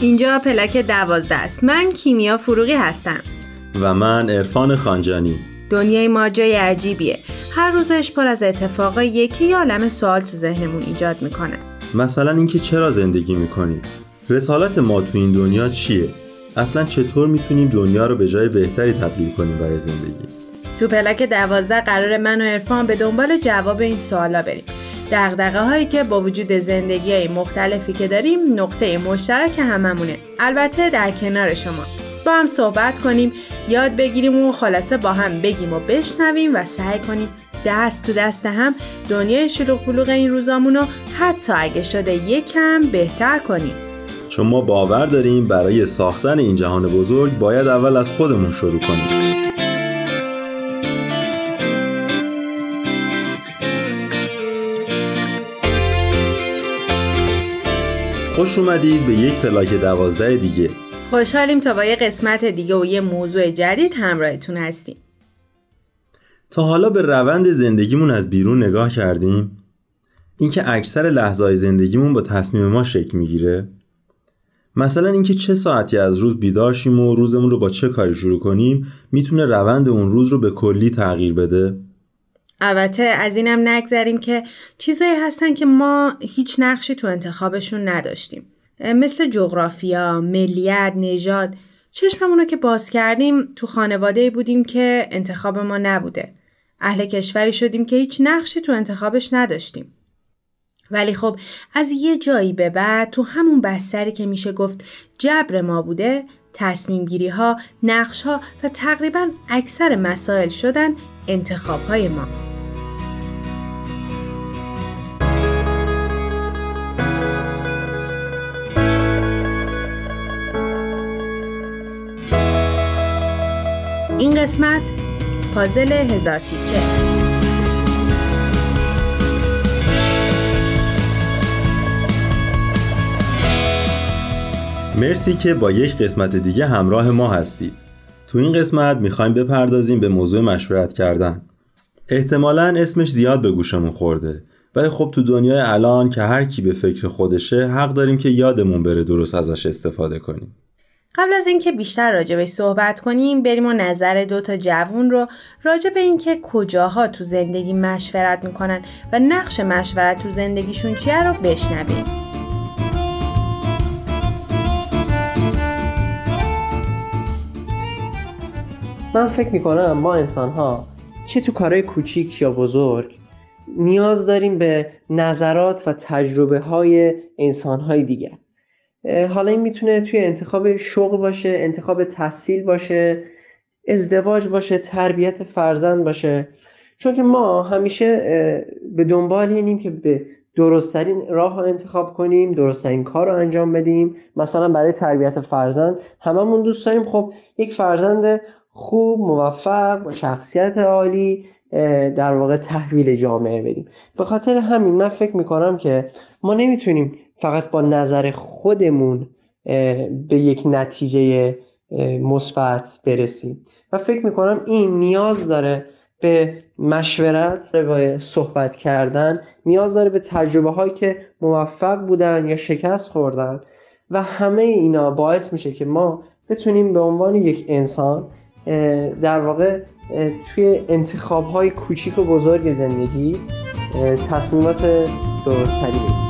اینجا پلک دوازده است. من کیمیا فروغی هستم. و من عرفان خانجانی. دنیای ما جای عجیبیه. هر روزش پر از اتفاقا یکی یا عالم سوال تو ذهنمون ایجاد می‌کنه. مثلا اینکه چرا زندگی می‌کنیم رسالت ما تو این دنیا چیه؟ اصلا چطور می‌تونیم دنیا رو به جای بهتری تبدیل کنیم برای زندگی؟ تو پلک دوازده قرار من و عرفان به دنبال جواب این سوالا بریم. دقدقه هایی که با وجود زندگی های مختلفی که داریم نقطه مشترک هممونه. البته در کنار شما. با هم صحبت کنیم یاد بگیریم و خلاصه با هم بگیم و بشنویم و سعی کنیم دست تو دست هم دنیای شلوغ بلوغ این روزامون رو حتی اگه شده یکم بهتر کنیم. چون ما باور داریم برای ساختن این جهان بزرگ باید اول از خودمون شروع کنیم. خوش اومدید به یک پلاک دوازده دیگه. خوشحالیم تا با یه قسمت دیگه و یه موضوع جدید همراهتون هستیم. تا حالا به روند زندگیمون از بیرون نگاه کردیم؟ اینکه اکثر لحظه زندگیمون با تصمیم ما شکل می‌گیره؟ مثلا اینکه چه ساعتی از روز بیدار شیم و روزمون رو با چه کاری شروع کنیم می‌تونه روند اون روز رو به کلی تغییر بده؟ البته از اینم نگذریم که چیزایی هستن که ما هیچ نقشی تو انتخابشون نداشتیم. مثل جغرافیا، ملیت، نژاد. چشممون رو که باز کردیم تو خانواده بودیم که انتخاب ما نبوده. اهل کشوری شدیم که هیچ نقشی تو انتخابش نداشتیم. ولی خب از یه جایی به بعد تو همون بستری که میشه گفت جبر ما بوده تصمیم گیری ها، نقش ها و تقریبا اکثر مسائل شدن انتخاب های ما. قسمت پازل هزار تیکه. مرسی که با یک قسمت دیگه همراه ما هستید. تو این قسمت می‌خوایم بپردازیم به موضوع مشورت کردن. احتمالا اسمش زیاد به گوشمون خورده ولی خب تو دنیای الان که هر کی به فکر خودشه حق داریم که یادمون بره درست ازش استفاده کنیم. قبل از اینکه بیشتر راجع به صحبت کنیم بریم و نظر دو تا جوون رو راجع به اینکه کجاها تو زندگی مشورت می‌کنن و نقش مشورت تو زندگیشون چیه رو بشنویم. من فکر می‌کنم ما انسان ها چه تو کارهای کوچیک یا بزرگ نیاز داریم به نظرات و تجربه های انسان های دیگر. حالا این می‌تونه توی انتخاب شغل باشه انتخاب تحصیل باشه ازدواج باشه تربیت فرزند باشه. چون که ما همیشه به دنبال اینیم که به درستترین راه رو انتخاب کنیم درستترین کار رو انجام بدیم. مثلا برای تربیت فرزند هممون دوست داریم. خب یک فرزند خوب موفق با شخصیت عالی در واقع تحویل جامعه بدیم. به خاطر همین من فکر می‌کنم که ما نمی‌تونیم فقط با نظر خودمون به یک نتیجه مثبت برسیم. و فکر می‌کنم این نیاز داره به مشورت به صحبت کردن نیاز داره به تجربه هایی که موفق بودن یا شکست خوردن. و همه اینا باعث میشه که ما بتونیم به عنوان یک انسان در واقع توی انتخاب های کوچیک و بزرگ زندگی تصمیمات درستری بگیریم.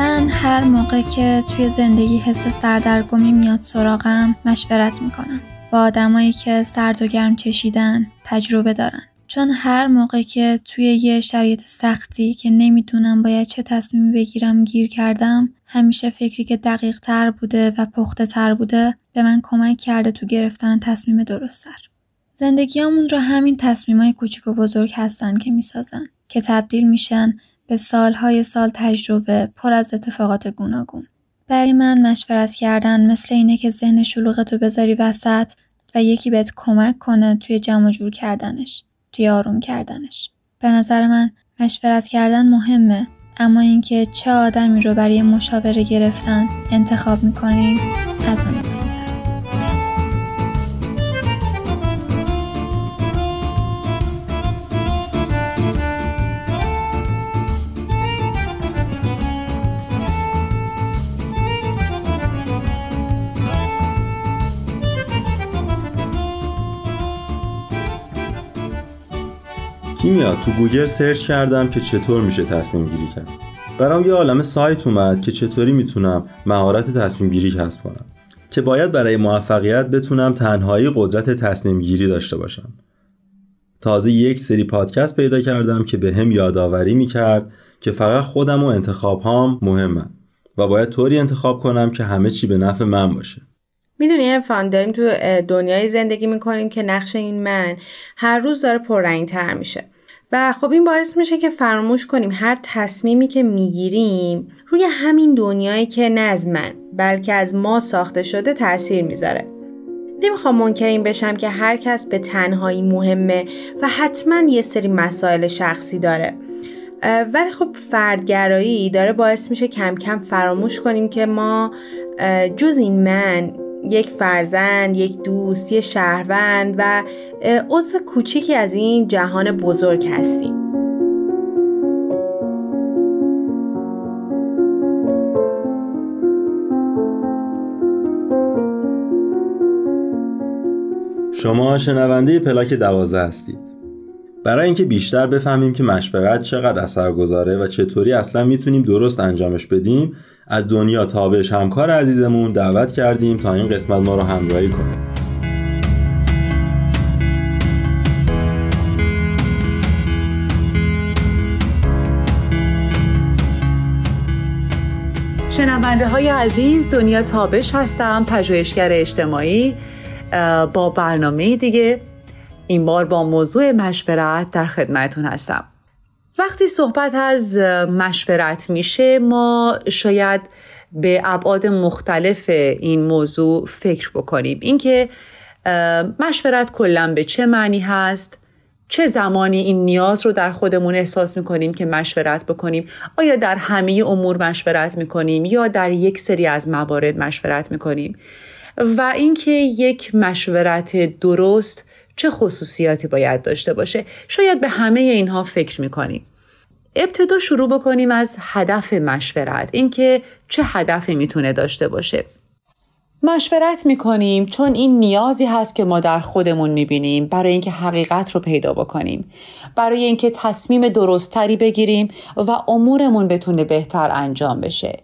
من هر موقع که توی زندگی حس سردرگمی میاد سراغم مشورت می‌کنم با آدمایی که سرد و گرم چشیدن تجربه دارن چون هر موقع که توی یه شرایط سختی که نمی‌دونم باید چه تصمیمی بگیرم گیر کردم همیشه فکری که دقیق تر بوده و پخته تر بوده به من کمک کرده تو گرفتن تصمیم درستتر. زندگیامون رو همین تصمیمای کوچیک و بزرگ هستن که می‌سازن که تبدیل میشن به سالهای سال تجربه پر از اتفاقات گوناگون. برای من مشورت کردن مثل اینه که ذهن شلوغتو بذاری وسط و یکی بهت کمک کنه توی جمع جور کردنش. توی آروم کردنش. به نظر من مشورت کردن مهمه اما اینکه چه آدمی رو برای مشاوره گرفتن انتخاب می‌کنیم از اون میاد تو گوگل search کردم که چطور میشه تصمیم گیری کرد. برام یه عالم سایت اومد که چطوری می‌تونم مهارت تصمیم گیری کسب کنم. که باید برای موفقیت بتونم تنهایی قدرت تصمیم گیری داشته باشم. تازه یک سری پادکست پیدا کردم که بهم یادآوری می‌کرد که فقط خودم و انتخاب هام مهمم و باید طوری انتخاب کنم که همه چی به نفع من باشه. می‌دونی عرفان داریم تو دنیای زندگی می‌کنیم که نقش این من هر روز داره پررنگ تر میشه. و خب این باعث میشه که فراموش کنیم هر تصمیمی که می‌گیریم روی همین دنیایی که نه از من بلکه از ما ساخته شده تاثیر می‌ذاره. نمی‌خوام منکر این بشم که هر کس به تنهایی مهمه و حتما یه سری مسائل شخصی داره. ولی خب فردگرایی داره باعث میشه کم کم فراموش کنیم که ما جز این من یک فرزند، یک دوست، یک شهروند و عضو کوچیکی از این جهان بزرگ هستیم. شما شنونده پلاک دوازه هستید. برای اینکه بیشتر بفهمیم که مشورت چقدر اثر گذاره و چطوری اصلا می‌تونیم درست انجامش بدیم از دنیا تابش همکار عزیزمون دعوت کردیم تا این قسمت ما رو همراهی کنه. شنونده های عزیز دنیا تابش هستم پژوهشگر اجتماعی با برنامه دیگه این بار با موضوع مشورت در خدمتون هستم. وقتی صحبت از مشورت میشه ما شاید به ابعاد مختلف این موضوع فکر بکنیم. اینکه مشورت کلا به چه معنی هست؟ چه زمانی این نیاز رو در خودمون احساس می‌کنیم که مشورت بکنیم؟ آیا در همه امور مشورت می‌کنیم؟ یا در یک سری از موارد مشورت می‌کنیم؟ و اینکه یک مشورت درست چه خصوصیاتی باید داشته باشه. شاید به همه اینها فکر می‌کنیم ابتدا شروع بکنیم از هدف مشورت اینکه چه هدفی می‌تونه داشته باشه. مشورت می‌کنیم چون این نیازی هست که ما در خودمون می‌بینیم برای اینکه حقیقت رو پیدا بکنیم. برای اینکه تصمیم درستتری بگیریم و امورمون بتونه بهتر انجام بشه.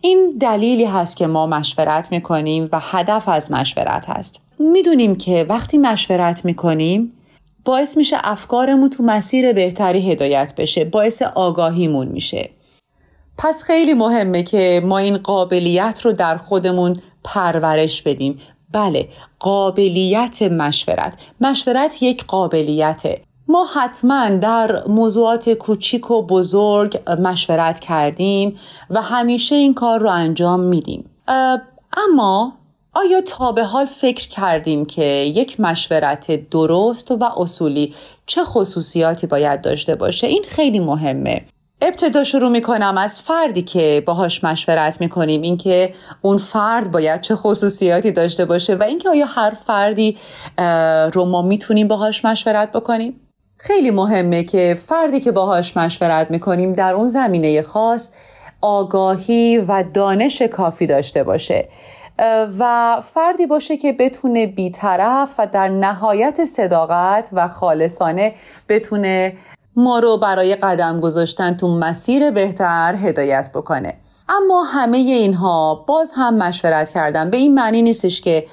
این دلیلی هست که ما مشورت می‌کنیم و هدف از مشورت هست. می‌دونیم که وقتی مشورت می‌کنیم باعث میشه افکارمون تو مسیر بهتری هدایت بشه باعث آگاهیمون میشه. پس خیلی مهمه که ما این قابلیت رو در خودمون پرورش بدیم. بله قابلیت مشورت. مشورت یک قابلیته. ما حتما در موضوعات کوچیک و بزرگ مشورت کردیم و همیشه این کار رو انجام میدیم. اما آیا تا به حال فکر کردیم که یک مشورت درست و اصولی چه خصوصیاتی باید داشته باشه؟ این خیلی مهمه. ابتدا شروع می‌کنم از فردی که باهاش مشورت می‌کنیم اینکه اون فرد باید چه خصوصیاتی داشته باشه و اینکه آیا هر فردی رو ما می‌تونیم باهاش مشورت بکنیم؟ خیلی مهمه که فردی که باهاش مشورت می‌کنیم در اون زمینه خاص آگاهی و دانش کافی داشته باشه. و فردی باشه که بتونه بیطرف و در نهایت صداقت و خالصانه بتونه ما رو برای قدم گذاشتن تو مسیر بهتر هدایت بکنه. اما همه اینها باز هم مشورت کردم. به این معنی نیستش که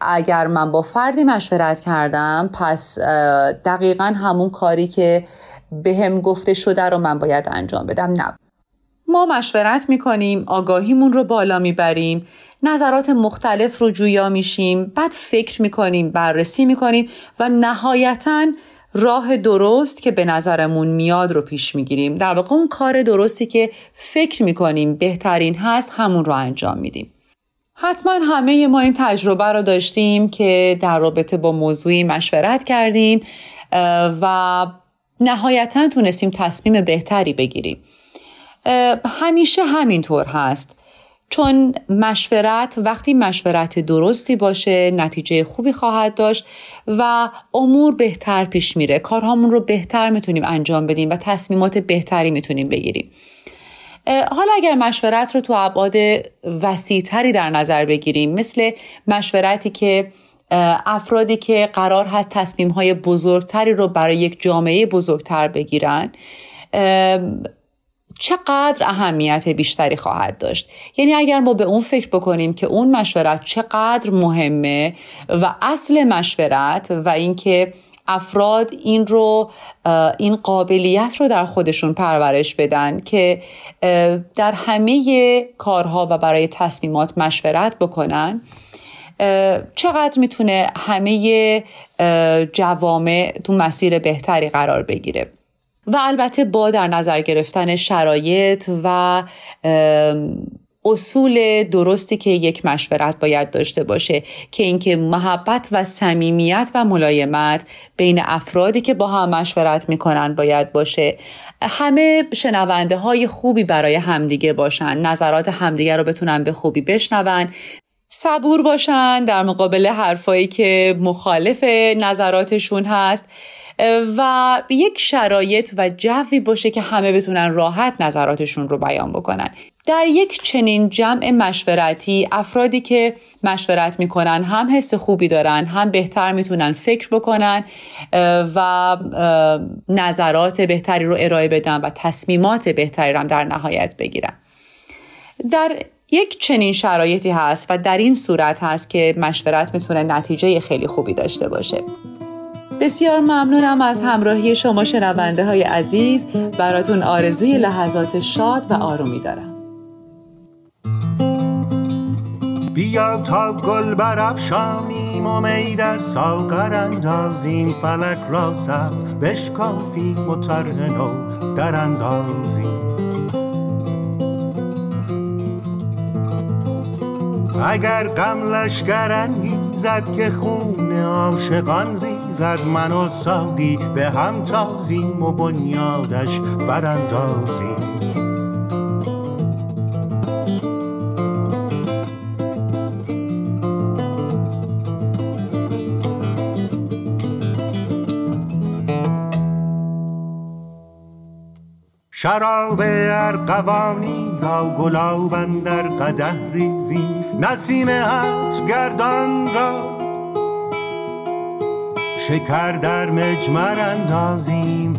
اگر من با فردی مشورت کردم پس دقیقا همون کاری که به هم گفته شده رو من باید انجام بدم. نه. ما مشورت می‌کنیم آگاهیمون رو بالا می‌بریم نظرات مختلف رو جویا میشیم بعد فکر می‌کنیم بررسی می‌کنیم و نهایتا راه درست که به نظرمون میاد رو پیش می‌گیریم. در واقع اون کار درستی که فکر می‌کنیم بهترین هست همون رو انجام میدیم. حتما همه ما این تجربه رو داشتیم که در رابطه با موضوعی مشورت کردیم و نهایتا تونستیم تصمیم بهتری بگیریم. همیشه همینطور هست. چون مشورت وقتی مشورت درستی باشه نتیجه خوبی خواهد داشت و امور بهتر پیش میره. کارهامون رو بهتر می‌تونیم انجام بدیم و تصمیمات بهتری می‌تونیم بگیریم. حالا اگر مشورت رو تو ابعاد وسیعتری در نظر بگیریم مثل مشورتی که افرادی که قرار هست تصمیم های بزرگتری رو برای یک جامعه بزرگتر بگیرن چقدر اهمیت بیشتری خواهد داشت. یعنی اگر ما به اون فکر بکنیم که اون مشورت چقدر مهمه و اصل مشورت و اینکه افراد این رو این قابلیت رو در خودشون پرورش بدن که در همه کارها و برای تصمیمات مشورت بکنن چقدر می‌تونه همه جوامع تو مسیر بهتری قرار بگیره. و البته با در نظر گرفتن شرایط و اصول درستی که یک مشورت باید داشته باشه که اینکه محبت و صمیمیت و ملایمت بین افرادی که با هم مشورت می‌کنن باید باشه. همه شنونده های خوبی برای همدیگه باشن. نظرات همدیگه رو بتونن به خوبی بشنون. صبور باشن در مقابل حرفایی که مخالف نظراتشون هست. و یک شرایط و جوی باشه که همه بتونن راحت نظراتشون رو بیان بکنن. در یک چنین جمع مشورتی افرادی که مشورت می‌کنن هم حس خوبی دارن هم بهتر می‌تونن فکر بکنن و نظرات بهتری رو ارائه بدن و تصمیمات بهتری رو در نهایت بگیرن. در یک چنین شرایطی هست و در این صورت هست که مشورت می‌تونه نتیجه خیلی خوبی داشته باشه. بسیار ممنونم از همراهی شما شنونده های عزیز. براتون آرزوی لحظات شاد و آرومی دارم. بیا تا گل برافشانیم و می در ساغر اندازیم. فلک را سقف بشکافیم و طرح نو در اندازیم. اگر غم لشکر زد که خون عاشقان ریزد من و سادی به هم تازیم و بنیادش براندازیم. شراب ارقوانی یا گلاب در قده ریزیم نسیم هست گردان را شکر در مجمر اندازیم.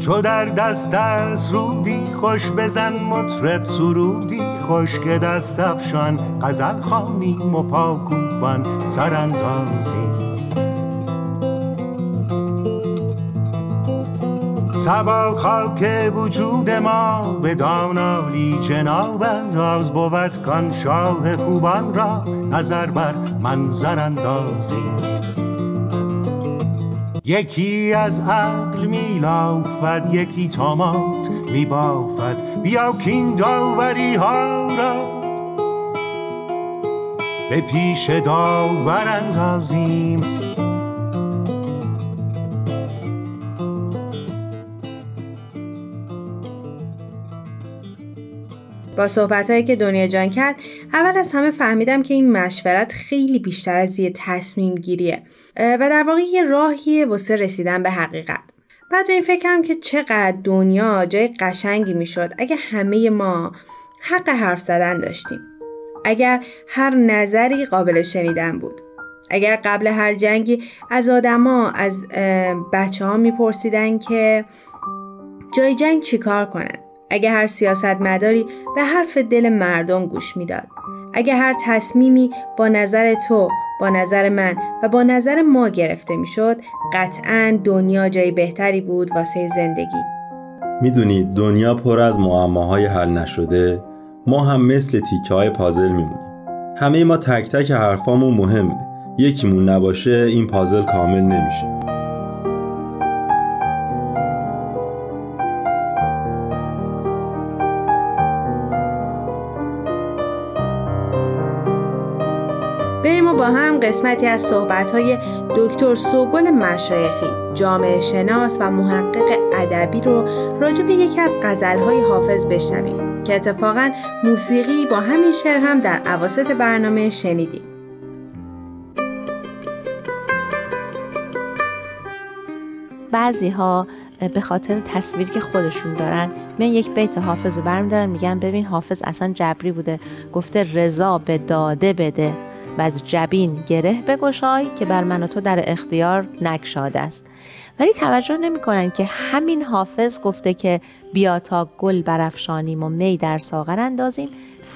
چو در دست از رودی خوش بزن مطرب سرودی خوش که دست افشان. غزل خانیم و پاکوبان سراندازی سبا خاک وجود ما به دانالی جناب انداز بود کان شاه خوبان را نظر بر منظر اندازی. یکی از عقل میلافد یکی تامات میبافد. بیا کین داوری ها را به پیش داور اندازیم. با صحبت که دنیا جان کرد اول از همه فهمیدم که این مشورت خیلی بیشتر از یه تصمیم گیریه و در واقع یه راهیه واسه رسیدن به حقیقت. بعد به این فکرم که چقدر دنیا جای قشنگی می‌شد اگه همه ما حق حرف زدن داشتیم. اگر هر نظری قابل شنیدن بود. اگر قبل هر جنگی از آدما از بچه ها میپرسیدن که جای جنگ چیکار کنن؟ اگر هر سیاست مداری به حرف دل مردم گوش می‌داد. اگر هر تصمیمی با نظر تو با نظر من و با نظر ما گرفته می‌شد قطعا دنیا جای بهتری بود واسه زندگی. می‌دونید دنیا پر از معماهای حل نشده. ما هم مثل تیکه های پازل میمونیم. همه ما تک تک حرفامون مهمه. یکیمون نباشه این پازل کامل نمیشه. هم قسمتی از صحبت‌های دکتر سوگل مشایخی جامعه شناس و محقق ادبی رو راجع به یکی از غزل‌های حافظ بشنویم که اتفاقا موسیقی با همین شعر هم در اواسط برنامه شنیدیم. بعضی ها به خاطر تصویری که خودشون دارن من یک بیت حافظ رو برمیدارن میگن ببین حافظ اصلا جبری بوده گفته رضا به داده بده. و از جبین گره بگشای که بر من و تو در اختیار نگشاد است. ولی توجه نمی‌کنن که همین حافظ گفته که بیا تا گل برافشانیم و می در ساغر اندازیم.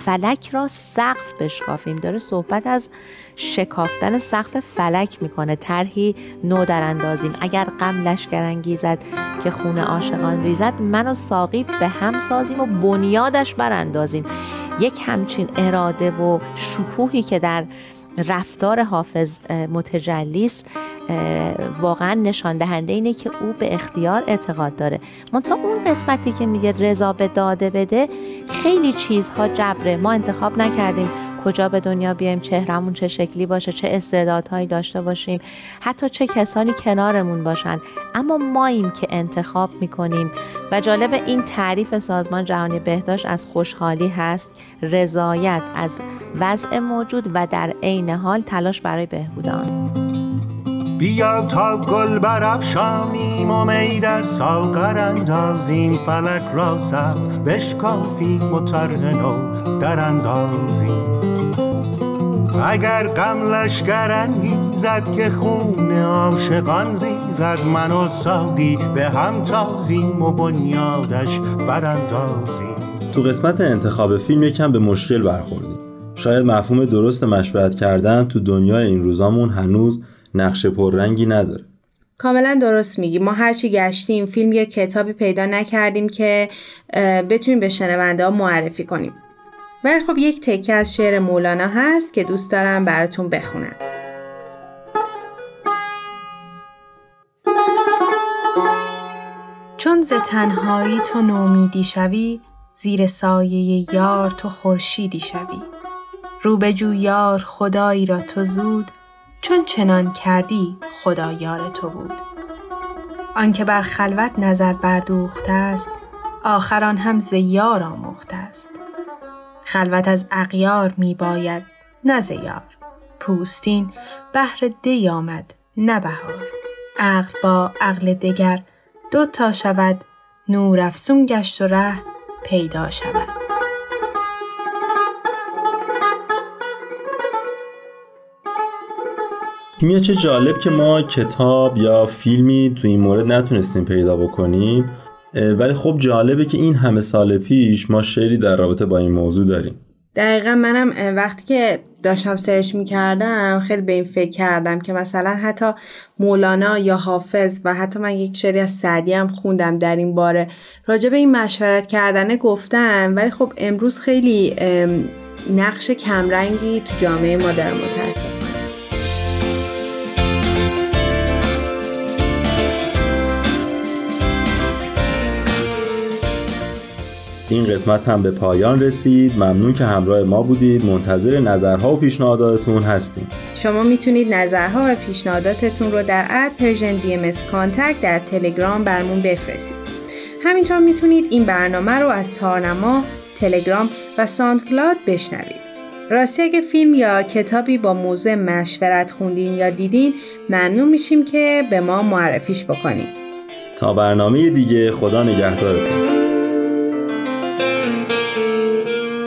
فلک را سقف بشکافیم. داره صحبت از شکافتن سقف فلک می‌کنه. طرحی نو در اندازیم. اگر غم لشکر انگیزد که خون عاشقان ریزد من و ساقی به هم سازیم و بنیادش براندازیم. یک همچین اراده و شکوهی که در رفتار حافظ متجلیست واقعا نشان دهنده اینه که او به اختیار اعتقاد داره. منتها اون قسمتی که میگه رضا به داده بده خیلی چیزها جبره. ما انتخاب نکردیم کجا به دنیا بیایم چهرمون چه شکلی باشه چه استعدادهایی داشته باشیم. حتی چه کسانی کنارمون باشن. اما ماییم که انتخاب می‌کنیم. و جالب این تعریف سازمان جهانی بهداشت از خوشحالی هست. رضایت از وضع موجود و در عین حال تلاش برای بهبود آن بیا تا گل برافشانیم و می در ساغر اندازیم. فلک را بشکافیم و طرح در اندازیم. اگر غم لشکر انگیزد که خون عاشقان ریزد من و ساقی به هم تازیم و بنیادش براندازیم. تو قسمت انتخاب فیلم یکم به مشکل برخوردیم. شاید مفهوم درست مشورت کردن تو دنیای این روزامون هنوز نقشه پررنگی نداره. کاملا درست میگی. ما هرچی گشتیم فیلم یا کتابی پیدا نکردیم که بتونیم به شنونده ها معرفی کنیم. ولی خب یک تکه از شعر مولانا هست که دوست دارم براتون بخونم. چون ز تنهایی تو نومیدی شوی زیر سایه یار تو خورشیدی شوی. رو به جو یار خدایی را تو زود چون چنان کردی خدا یار تو بود. آنکه بر خلوت نظر بردوخته است آخران هم ز یار آموخته است. خلوت از اغیار می باید نه ز یار. پوستین بهر دی آمد نه بهار. عقل با عقل دگر دو تا شود نور افسون گشت و ره پیدا شود. کیمیا چه جالب که ما کتاب یا فیلمی تو این مورد نتونستیم پیدا بکنیم. ولی خب جالبه که این همه سال پیش ما شعری در رابطه با این موضوع داریم. دقیقا منم وقتی که داشتم سرچ می‌کردم خیلی به این فکر کردم که مثلا حتی مولانا یا حافظ و حتی من یک شعری از سعدی هم خوندم در این باره راجع به این مشورت کردنه گفتم ولی خب امروز خیلی نقش کمرنگی تو جامعه ما داره متاسفانه این قسمت هم به پایان رسید. ممنون که همراه ما بودید. منتظر نظرها و پیشنهاداتتون هستیم. شما می‌تونید نظرها و پیشنهاداتتون رو در at Persian BM contact در تلگرام برمون بفرستید. همینطور می‌تونید این برنامه رو از تارنما، تلگرام و ساندکلاد بشنوید. راستی اگه فیلم یا کتابی با موضوع مشورت خوندین یا دیدین ممنون میشیم که به ما معرفیش بکنید. تا برنامه دیگه خدا نگهدارتون.